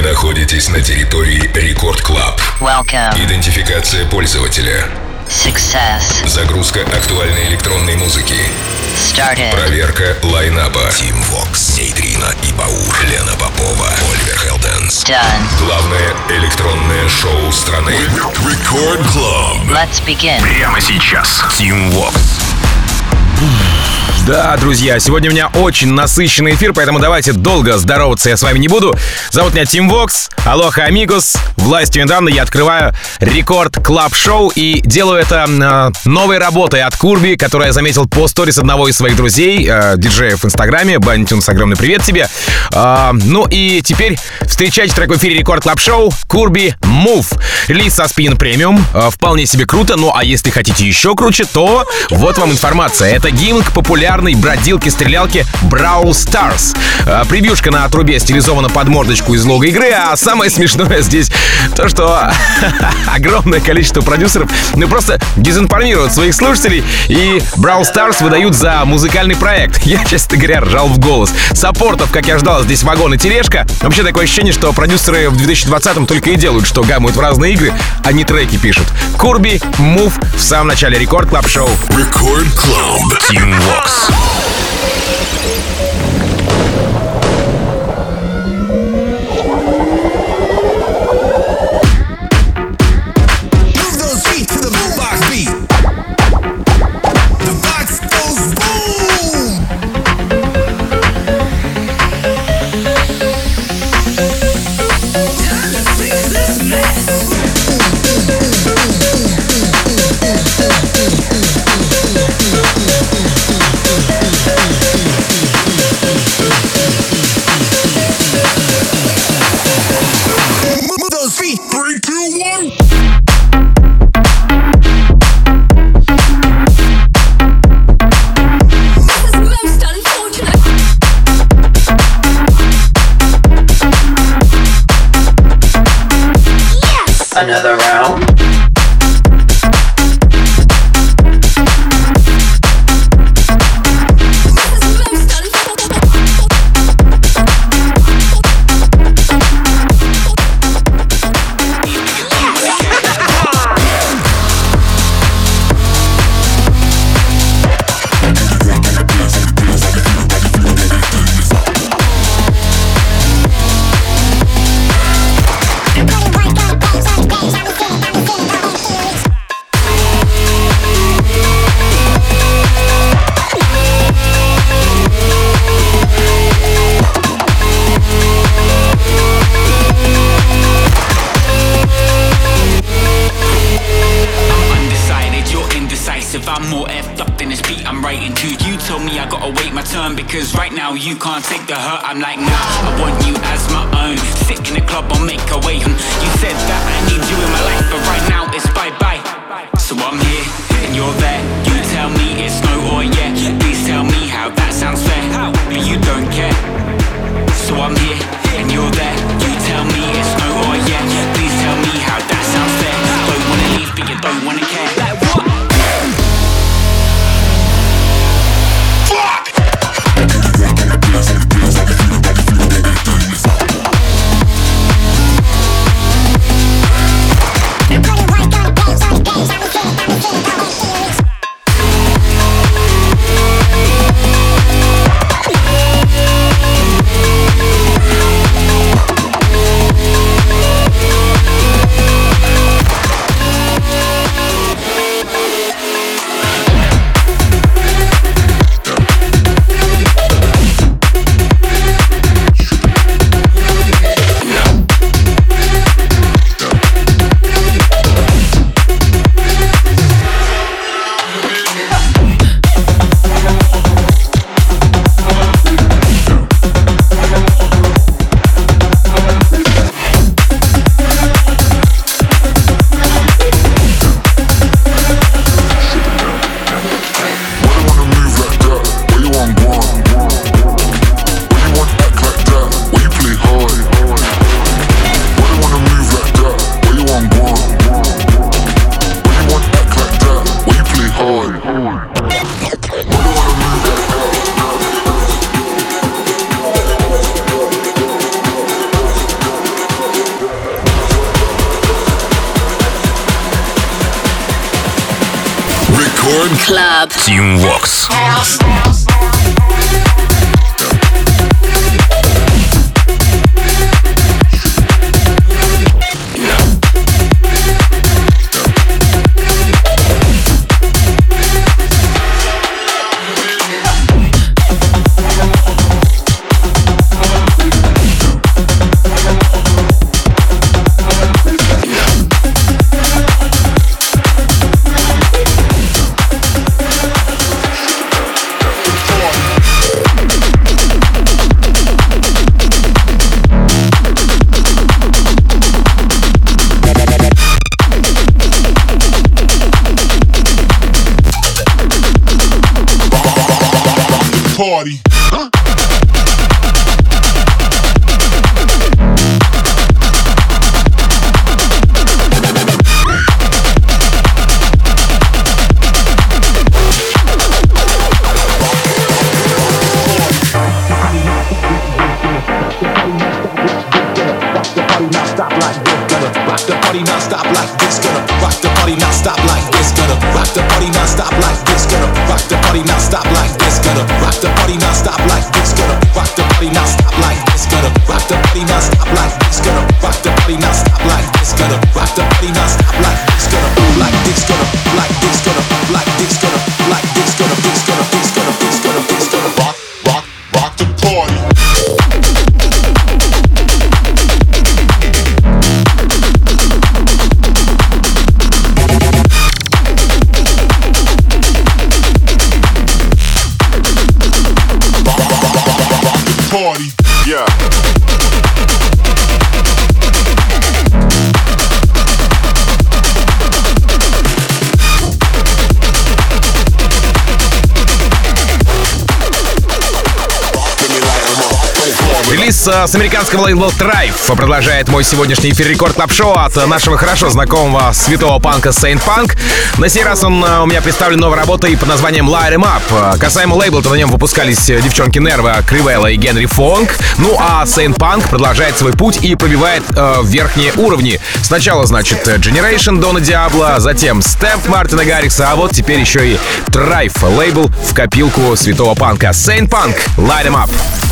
Вы находитесь на территории Record Club. Идентификация пользователя. Success. Загрузка актуальной электронной музыки. Started. Проверка лайнапа. Тим Вокс, Нейтрина и Баур, Лена Попова, Оливер Хелденс. Done. Главное электронное шоу страны. Record Club. Let's begin. Прямо сейчас. Тим Вокс. Да, друзья, сегодня у меня очень насыщенный эфир, поэтому давайте долго здороваться я с вами не буду. Зовут меня Тим Вокс, aloha amigos. Властью, данной мне, я открываю Record Club шоу и делаю это э, новой работой от Curbi, которую я заметил по сторис одного из своих друзей, э, диджеев в Инстаграме. Бантюнс, огромный привет тебе. Э, ну и теперь встречайте трек в эфире Record Club шоу Curbi Move. Релиз со Spin Premium. Э, вполне себе круто, ну а если хотите еще круче, то вот вам информация. Это гимн к популярной бродилке-стрелялке Brawl Stars. Э, превьюшка на трубе стилизована под мордочку из лого игры, а самое смешное здесь то, что огромное количество продюсеров ну просто дезинформируют своих слушателей и Brawl Stars выдают за музыкальный проект. Я, честно говоря, ржал в голос. Саппортов, как я ждал, здесь вагон и тележка. Вообще такое ощущение, что продюсеры в 2020-м только и делают, что гамают в разные игры, а не треки пишут. Curbi, Move в самом начале Record Club шоу. Record Club. Тим Вокс. Yeah. с американского лейбла Thrive продолжает мой сегодняшний эфир рекорд клаб шоу от нашего хорошо знакомого святого панка Saint Punk. На сей раз он э, у меня представлен новой работой под названием Light Em Up. Э, касаемо лейбла, то на нем выпускались э, девчонки Нерва, Кривелла и Генри Фонг. Ну а Saint Punk продолжает свой путь и пробивает э, верхние уровни. Сначала, значит, Generation Дона Диабло, затем Степ Мартина Гаррикса, а вот теперь еще и Thrive лейбл в копилку святого панка. Saint Punk, Light Em Up.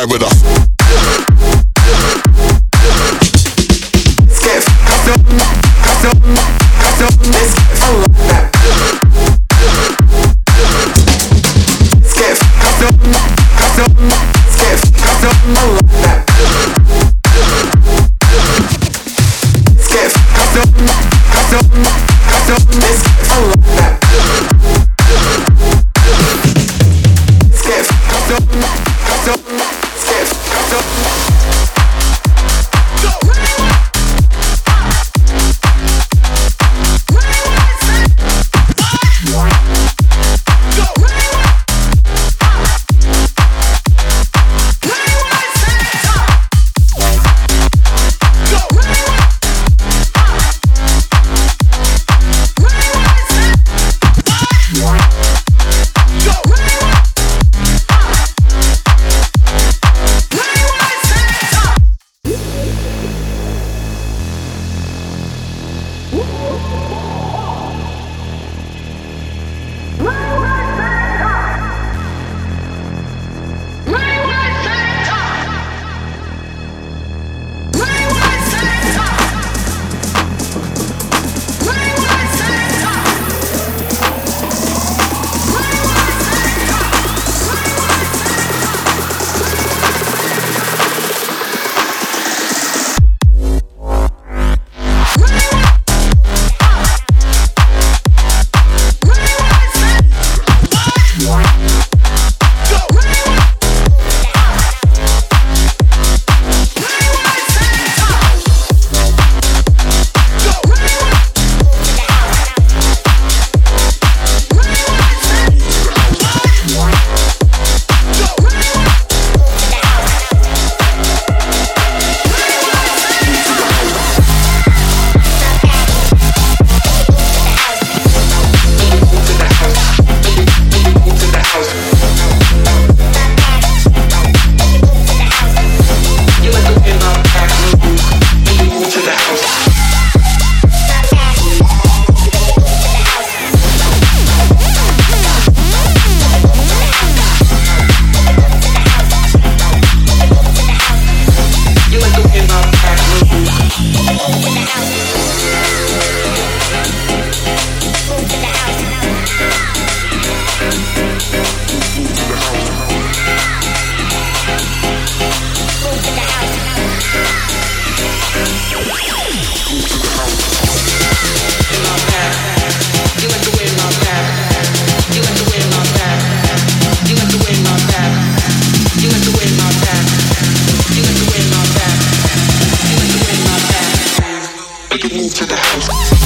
ride with her. into the house.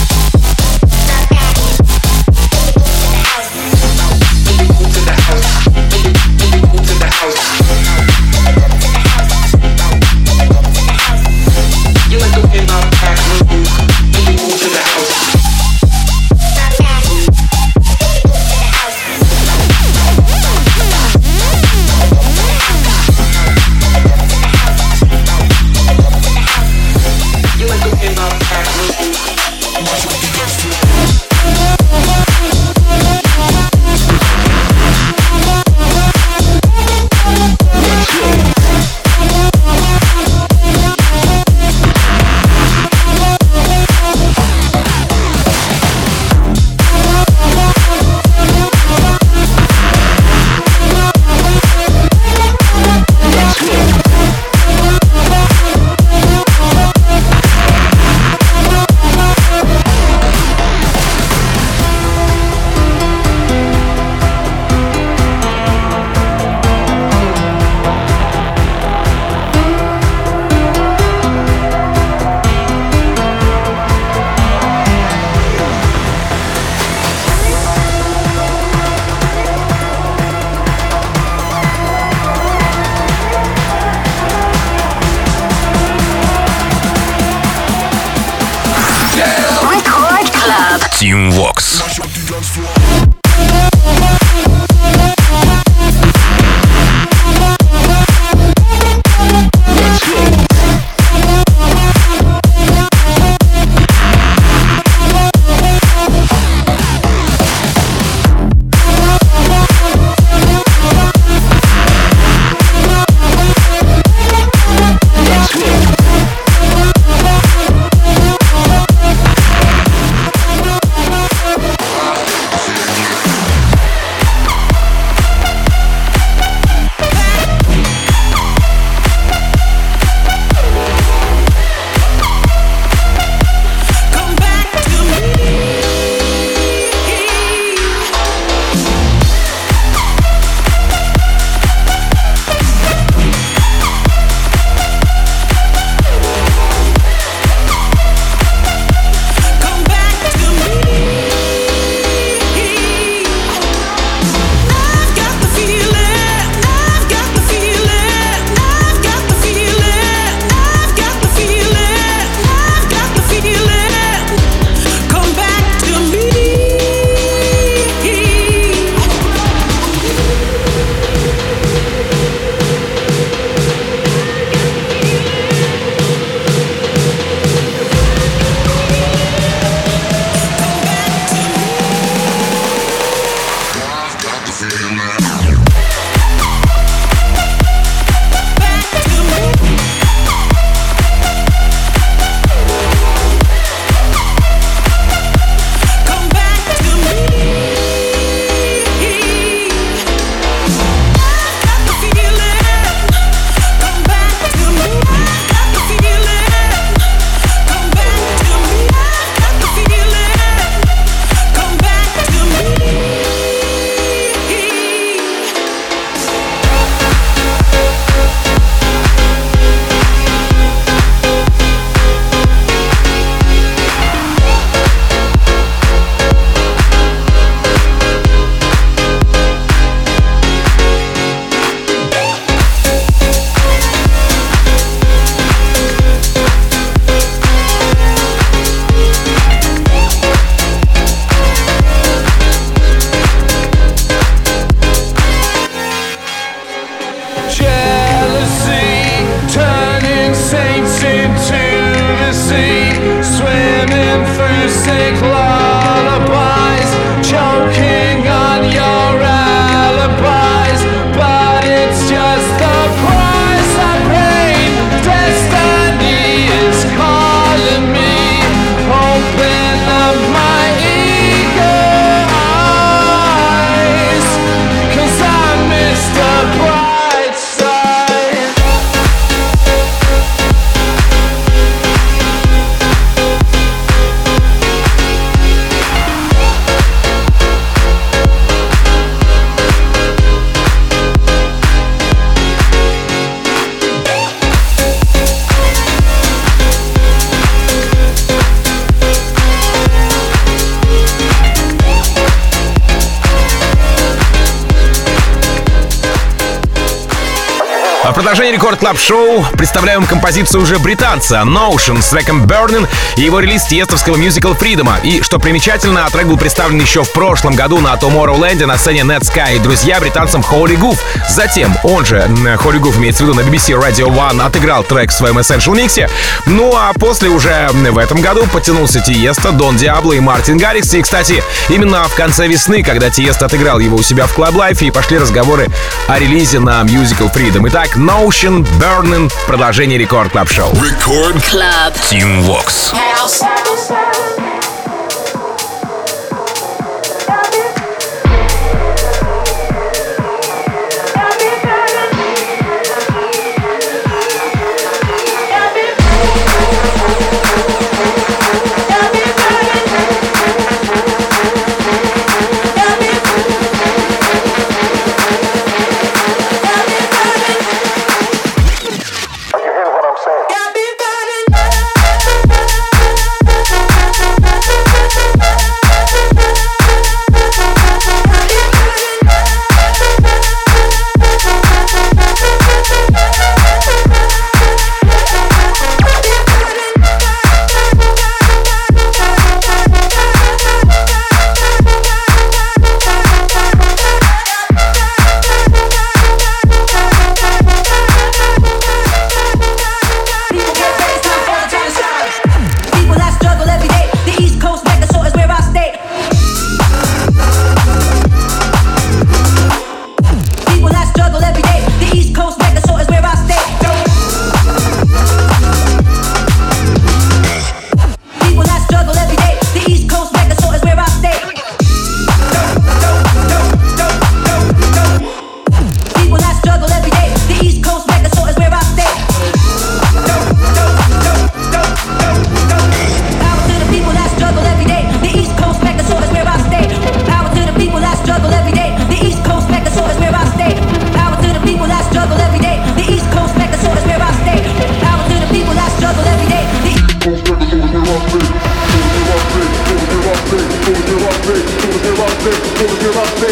Рекорд клаб шоу представляем композицию уже британца Notion с треком Burning и его релиз тестовского мюзикла Freedom. И, что примечательно, трек был представлен еще в прошлом году на Tomorrowland на сцене Netsky и друзья британцам Holy Goof. Затем он же, Holy Goof имеется в виду на BBC Radio One, отыграл трек в своем Essential миксе. Ну а после уже в этом году потянулся Тиеста, Дон Диабло и Мартин Гаррикс. И, кстати, именно в конце весны, когда Тиеста отыграл его у себя в Club Life, и пошли разговоры о релизе на Musical Freedom. Итак, Notion, Burning, продолжение Record Club Шоу. Record Club. Тим Вокс. Record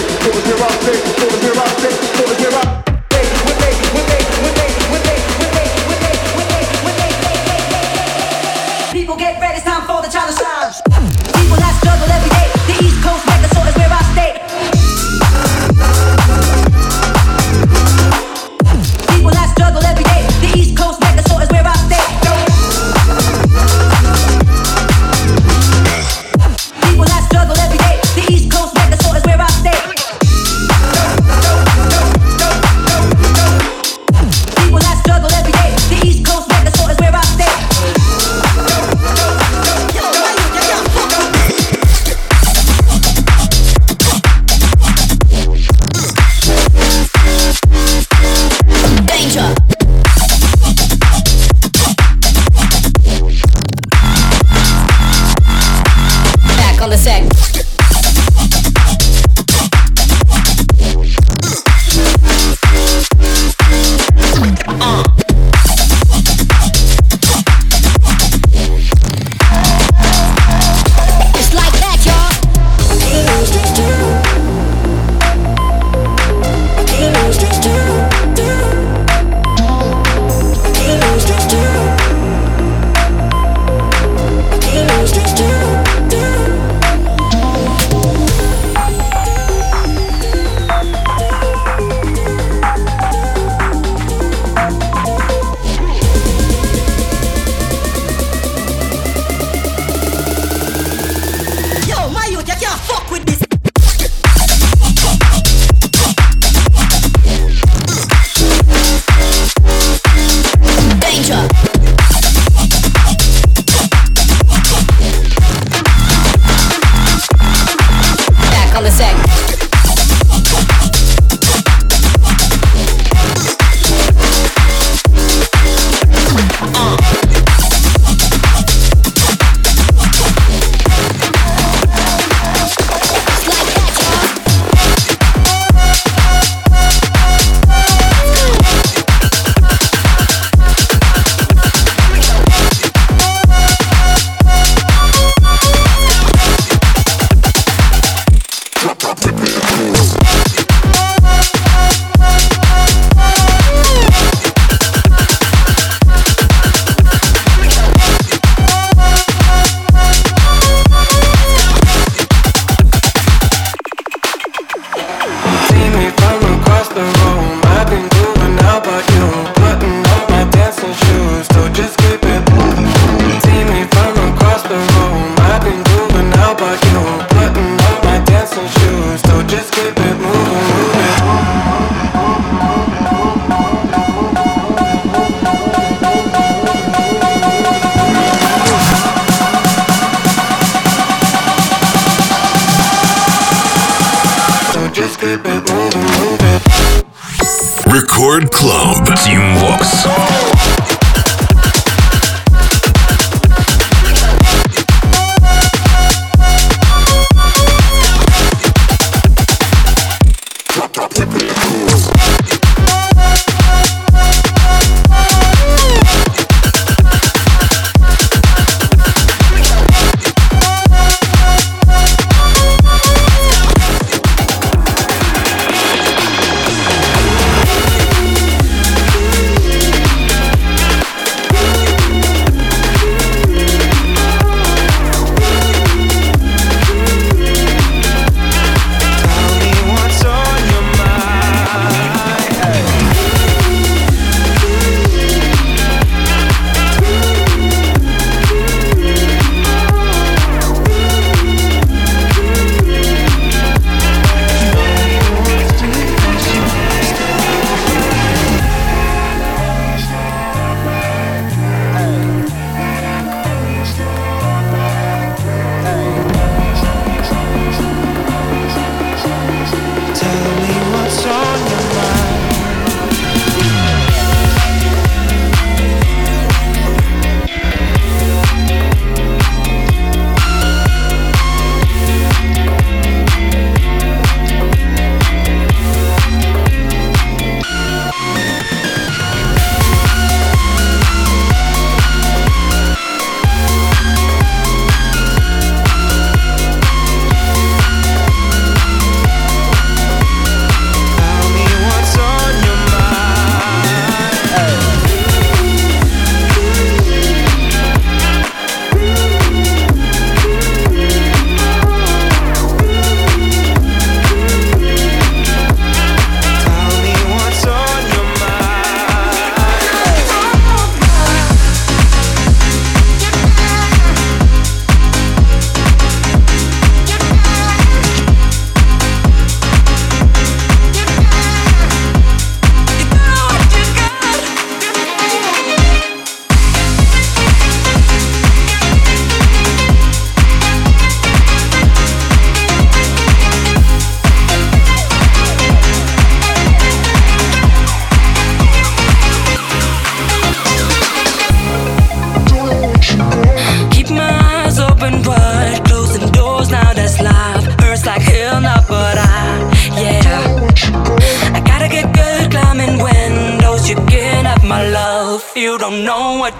neurotic, so neurotic, rock neurotic.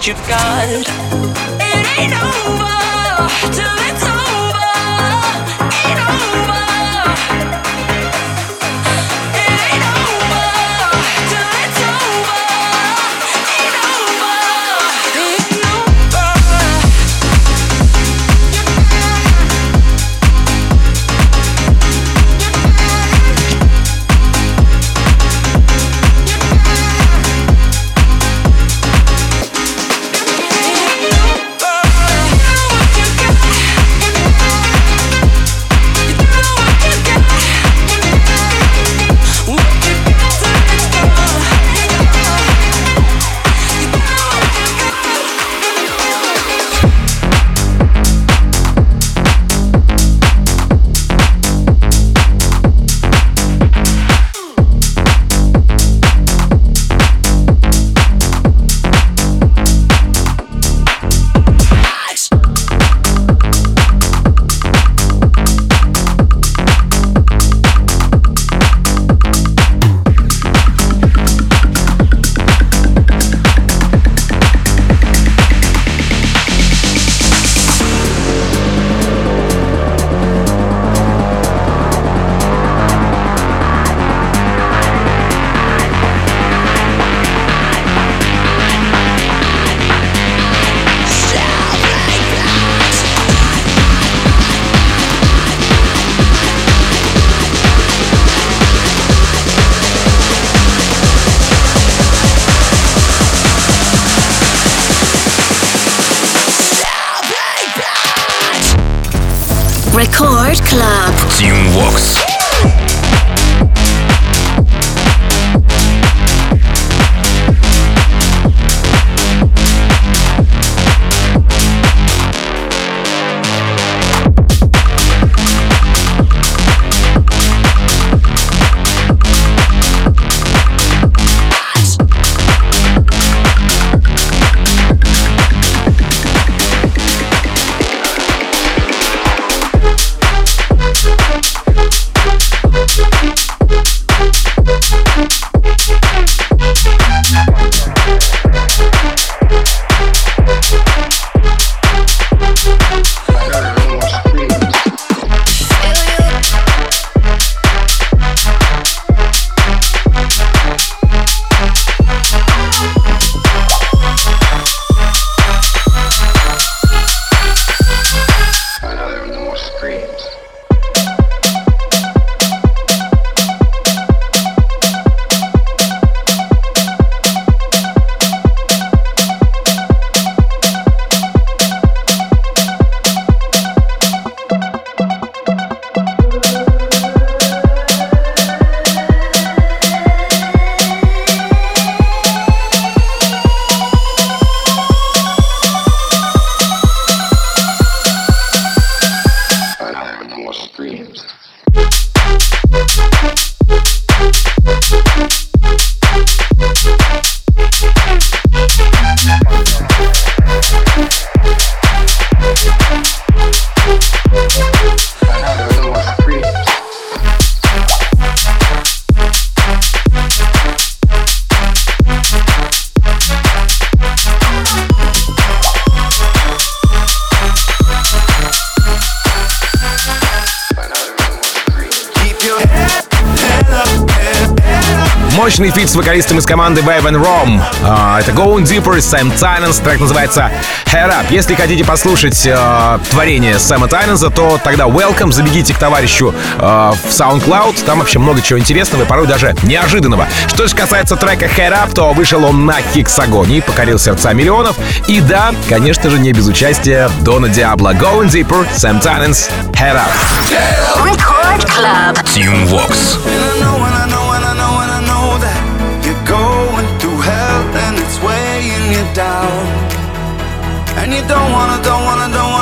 You've got. Мощный feat с вокалистом из команды Wave and Rome. А, это Going Deeper, Sam Tinnesz. Трек называется Hair Up. Если хотите послушать э, творение Сэма Тайнанса, то тогда welcome, забегите к товарищу э, в SoundCloud. Там вообще много чего интересного и порой даже неожиданного. Что же касается трека Hair Up, то вышел он на Хиксагоне и покорил сердца миллионов. И да, конечно же, не без участия Дона Диабло. Going Deeper, Sam Tinnesz, Hair Up. Record Club. Team Vox. Don't wanna, don't wanna, don't wanna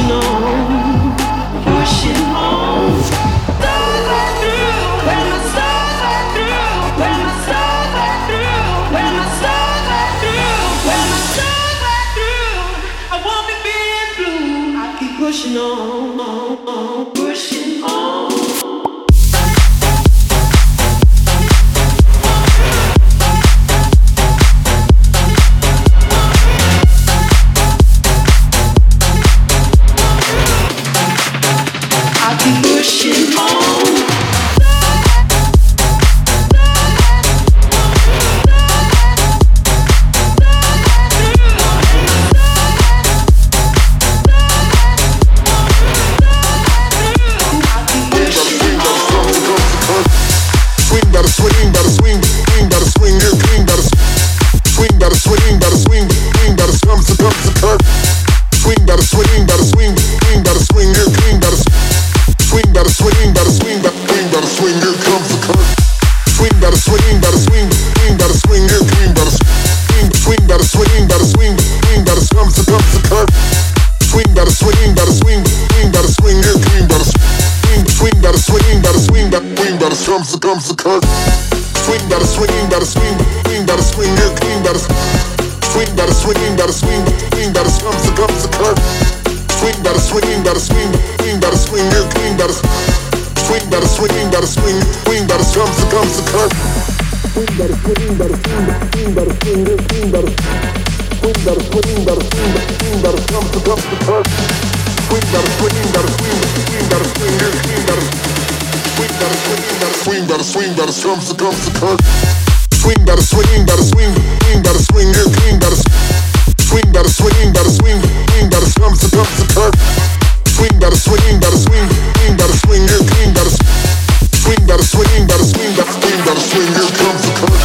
emotional. comes, the comes, the comes. Swing, bada swing, bada swing, swing, bada swing, yeah, swing, bada swing, bada swing, bada swing, swing, bada comes, the comes, the comes. Swing, bada swing, bada swing, swing, bada swing, yeah, swing, bada swing, bada swing, bada swing, bada swing, bada swing, here comes the comes.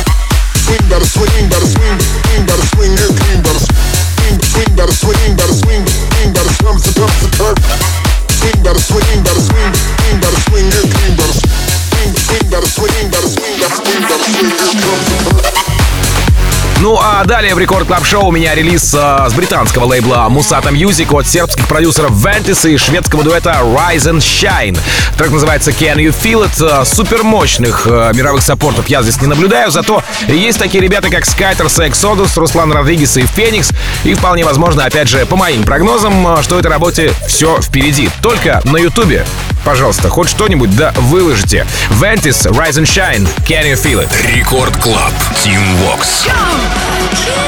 Swing, bada swing, bada swing, swing, bada swing, yeah, swing, bada swing, bada swing, bada swing, swing, bada comes, the comes, the comes. Swing, bada swing, bada swing, swing, bada swing, yeah. We come, come, Ну а далее в Record Club Шоу у меня релиз э, с британского лейбла Musata Music от сербских продюсеров Ventus и шведского дуэта Rise and Shine. Трек называется Can You Feel It. Э, Супер мощных э, мировых саппортов я здесь не наблюдаю, зато есть такие ребята, как Skyters, Exodus, Руслан Родригес и Феникс. И вполне возможно, опять же, по моим прогнозам, что этой работе все впереди. Только на Ютубе. Пожалуйста, хоть что-нибудь да выложите. Ventus, Rise and Shine, Can You Feel It. Record Club. Тим Вокс. I can't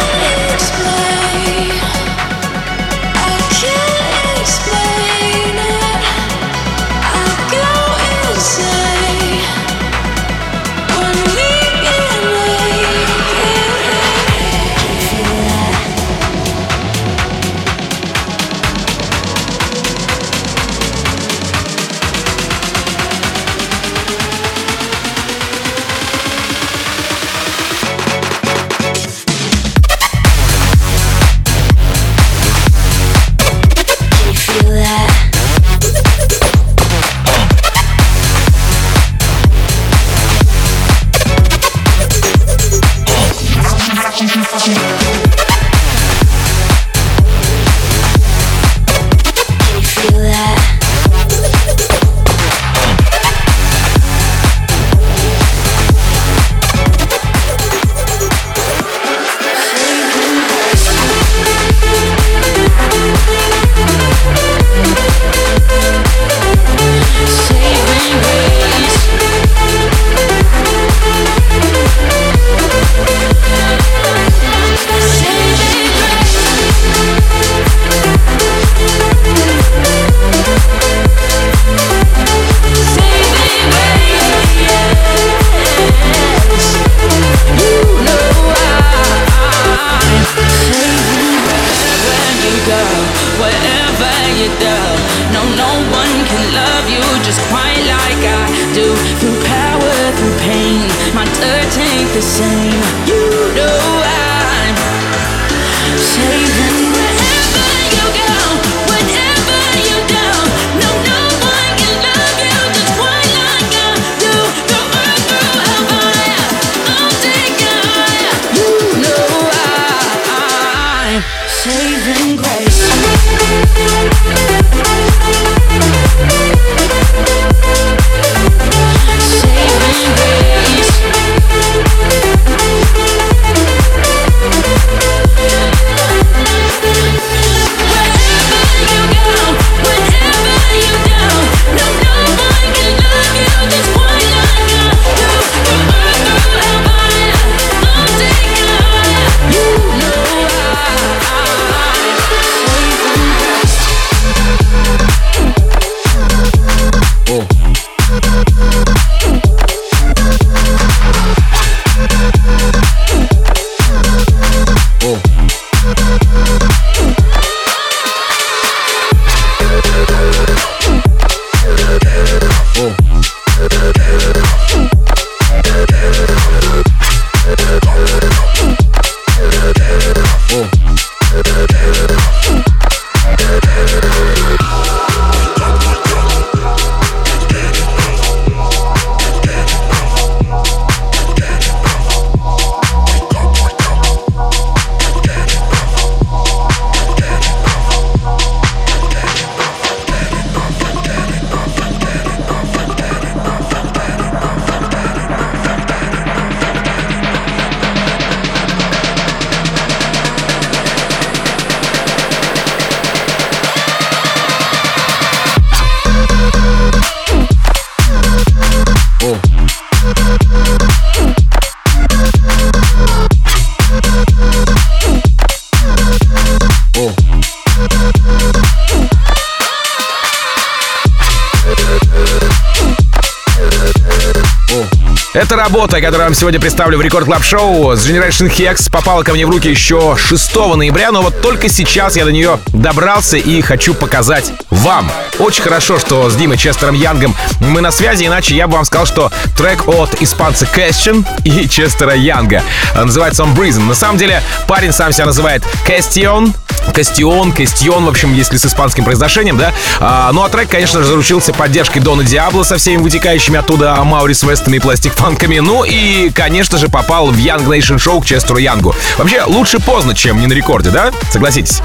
которую вам сегодня представлю в Record Club Шоу с Generation Hex, попала ко мне в руки еще 6 ноября, но вот только сейчас я до нее добрался и хочу показать вам. Очень хорошо, что с Димой Честером Янгом мы на связи, иначе я бы вам сказал, что трек от испанца Question и Честера Янга. Называется он Breathing. На самом деле парень сам себя называет Question, Кастион, Кастион, в общем, если с испанским произношением, да. А, ну а трек, конечно же, заручился поддержкой Дона Диабло со всеми вытекающими оттуда Маурис Вестами и Пластик Фанками. Ну и, конечно же, попал в Young Nation Show к Честеру Янгу. Вообще, лучше поздно, чем не на рекорде, да? Согласитесь.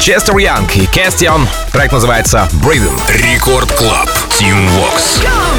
Честер Янг и Кастион. Трек называется Breathing. Record Club. Тим Вокс. All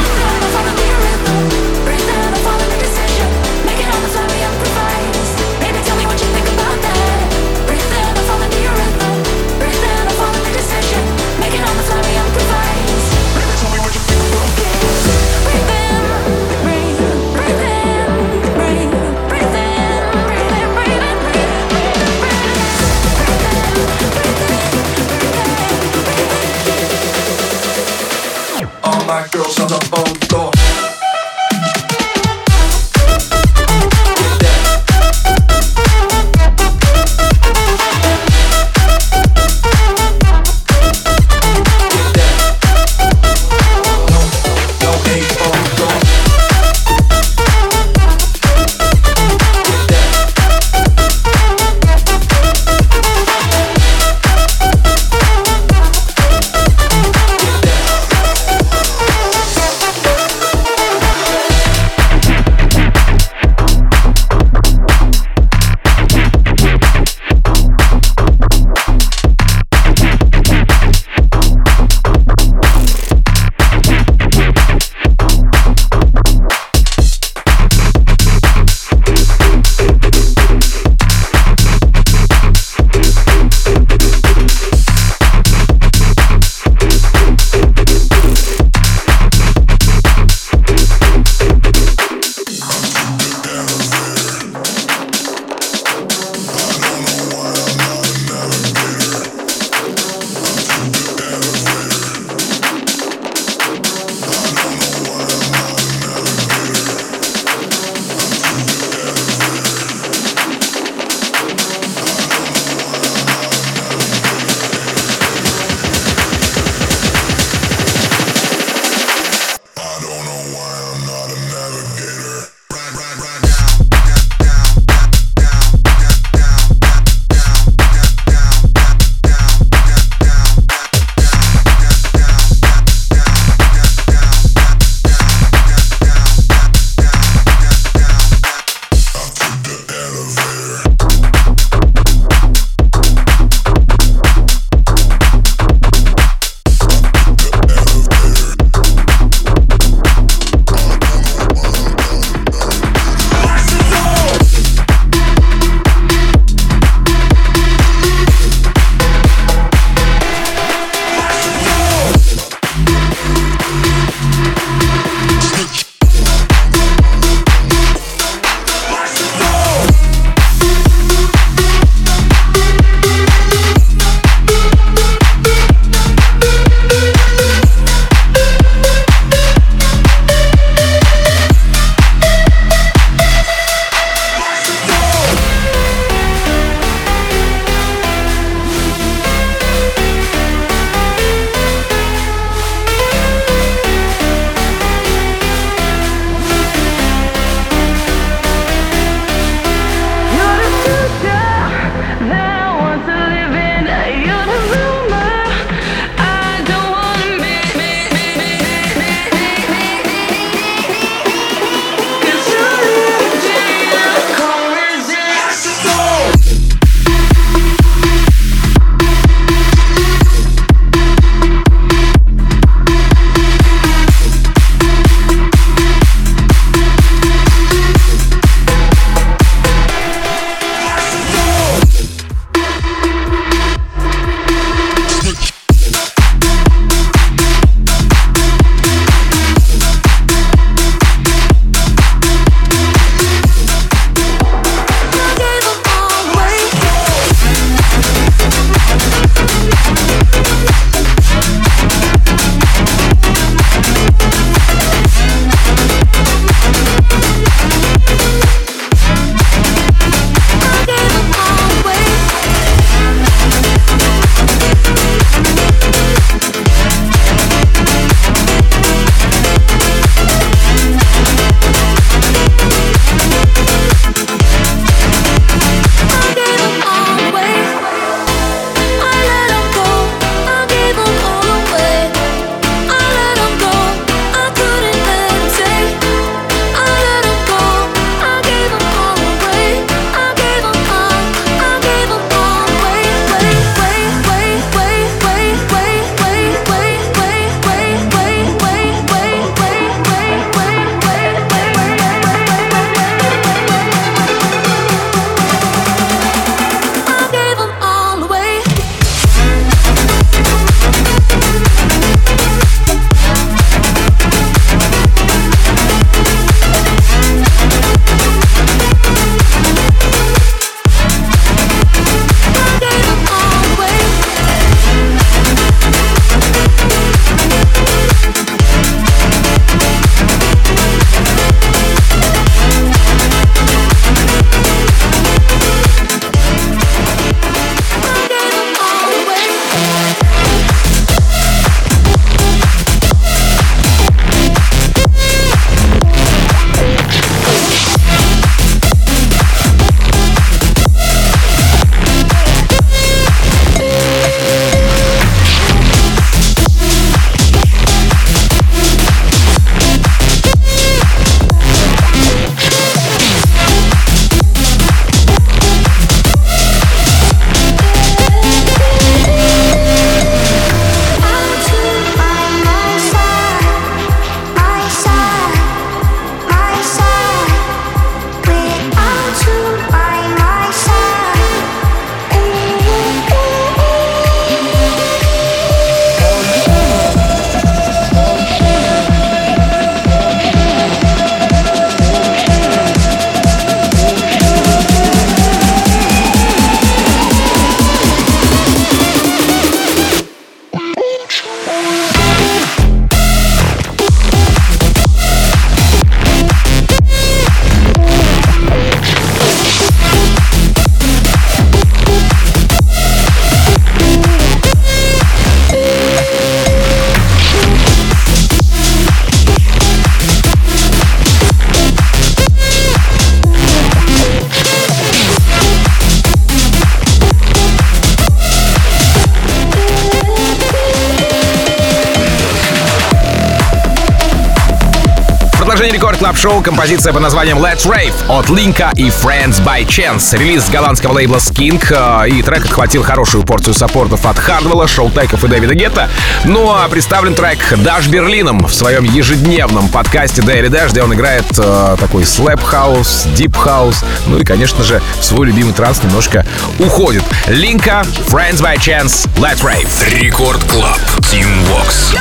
шоу композиция под названием Let's Rave от Линка и Friends by Chance. Релиз голландского лейбла Skink. э, И трек отхватил хорошую порцию саппортов от Хардвелла, Шоутеков и Дэвида Гетта. Ну а представлен трек Даш Берлином в своем ежедневном подкасте Daily Dash, где он играет э, такой slap house, deep house. Ну и, конечно же, в свой любимый транс немножко уходит. Линка, Friends by Chance, Let's Rave. Record Club. Тим Вокс.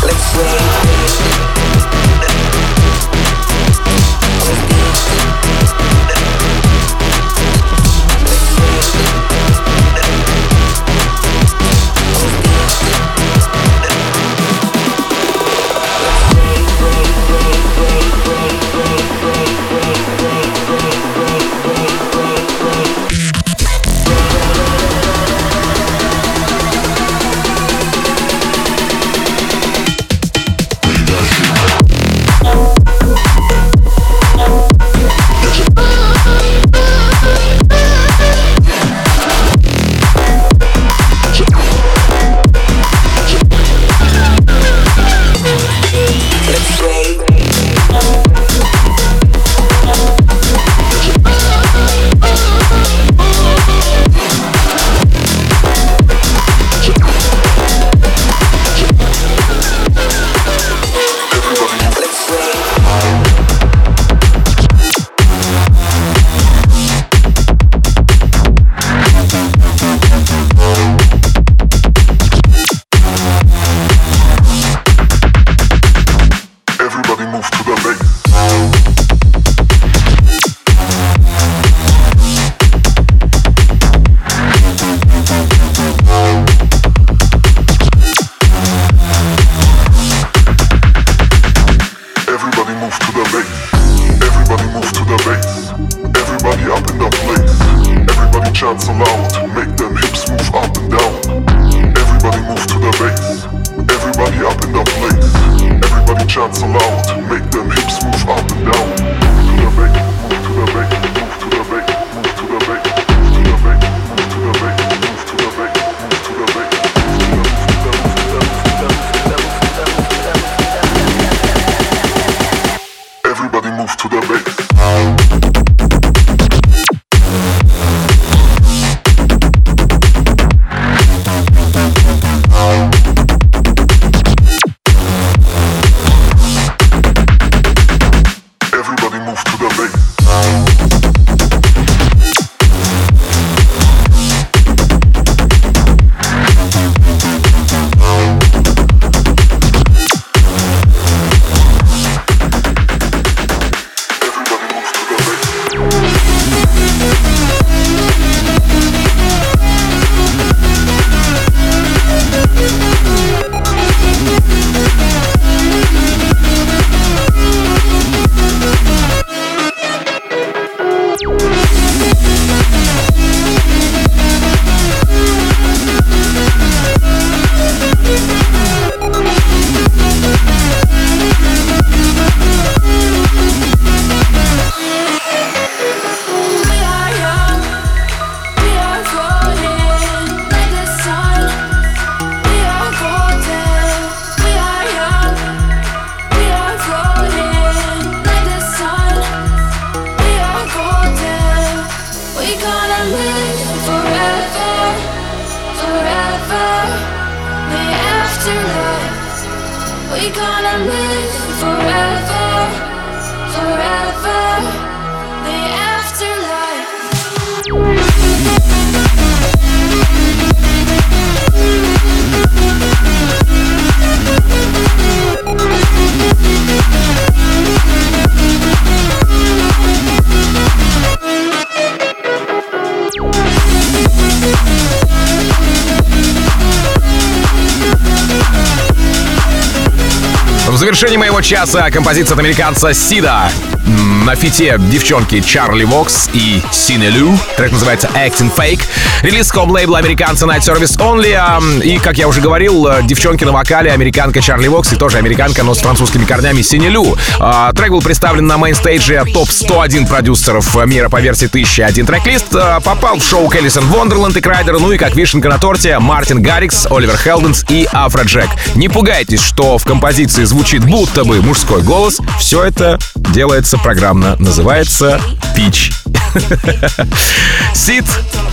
Everybody Chant. Make them hips move up and down. Everybody move to the bass. Everybody up in the place. Everybody chant so loud. Make them hips move up and down. В завершении моего часа композиция от американца Сида. На feat е девчонки Чарли Вокс и Синелю. Трек называется Acting Fake. Релиз home-лейбла американца Night Service Only. а, И, как я уже говорил, э, девчонки на вокале, американка Чарли Вокс и тоже американка, но с французскими корнями Синелю. А, Трек был представлен на мейнстейдже топ-101 продюсеров мира по версии 1001 Tracklists. А, Попал в шоу к Alison Wonderland и Kryder, ну и как вишенка на торте Мартин Гаррикс, Оливер Хелденс и Afrojack. Не пугайтесь, что в композиции звучит будто бы мужской голос. Все это делается программно. Называется Pitch. Сид,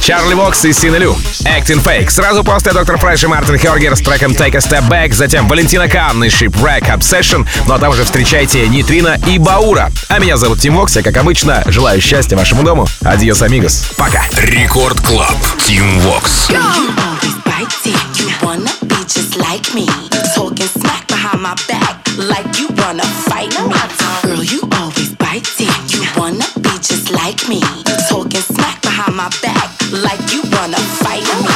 Чарли Вокс и Синелю. Acting Fake. Сразу после Dr. Fresch и Martin Horger с треком Take a Step Back. Затем Valentino Khan и Shipwreck Obsession. Ну а там же встречайте Нитрина и Баура. А меня зовут Тим Вокс. Я, как обычно, желаю счастья вашему дому. Adiós, amigos. Пока. Record Club. Тим Вокс. Like me. Talking smack behind my back. Like you wanna fight. Girl, like me. Talking smack behind my back. Like you wanna fight me.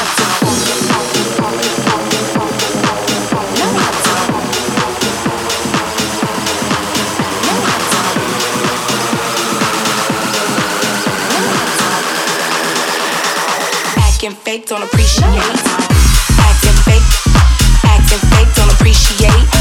Acting fake, don't appreciate. Acting fake, acting fake, don't appreciate.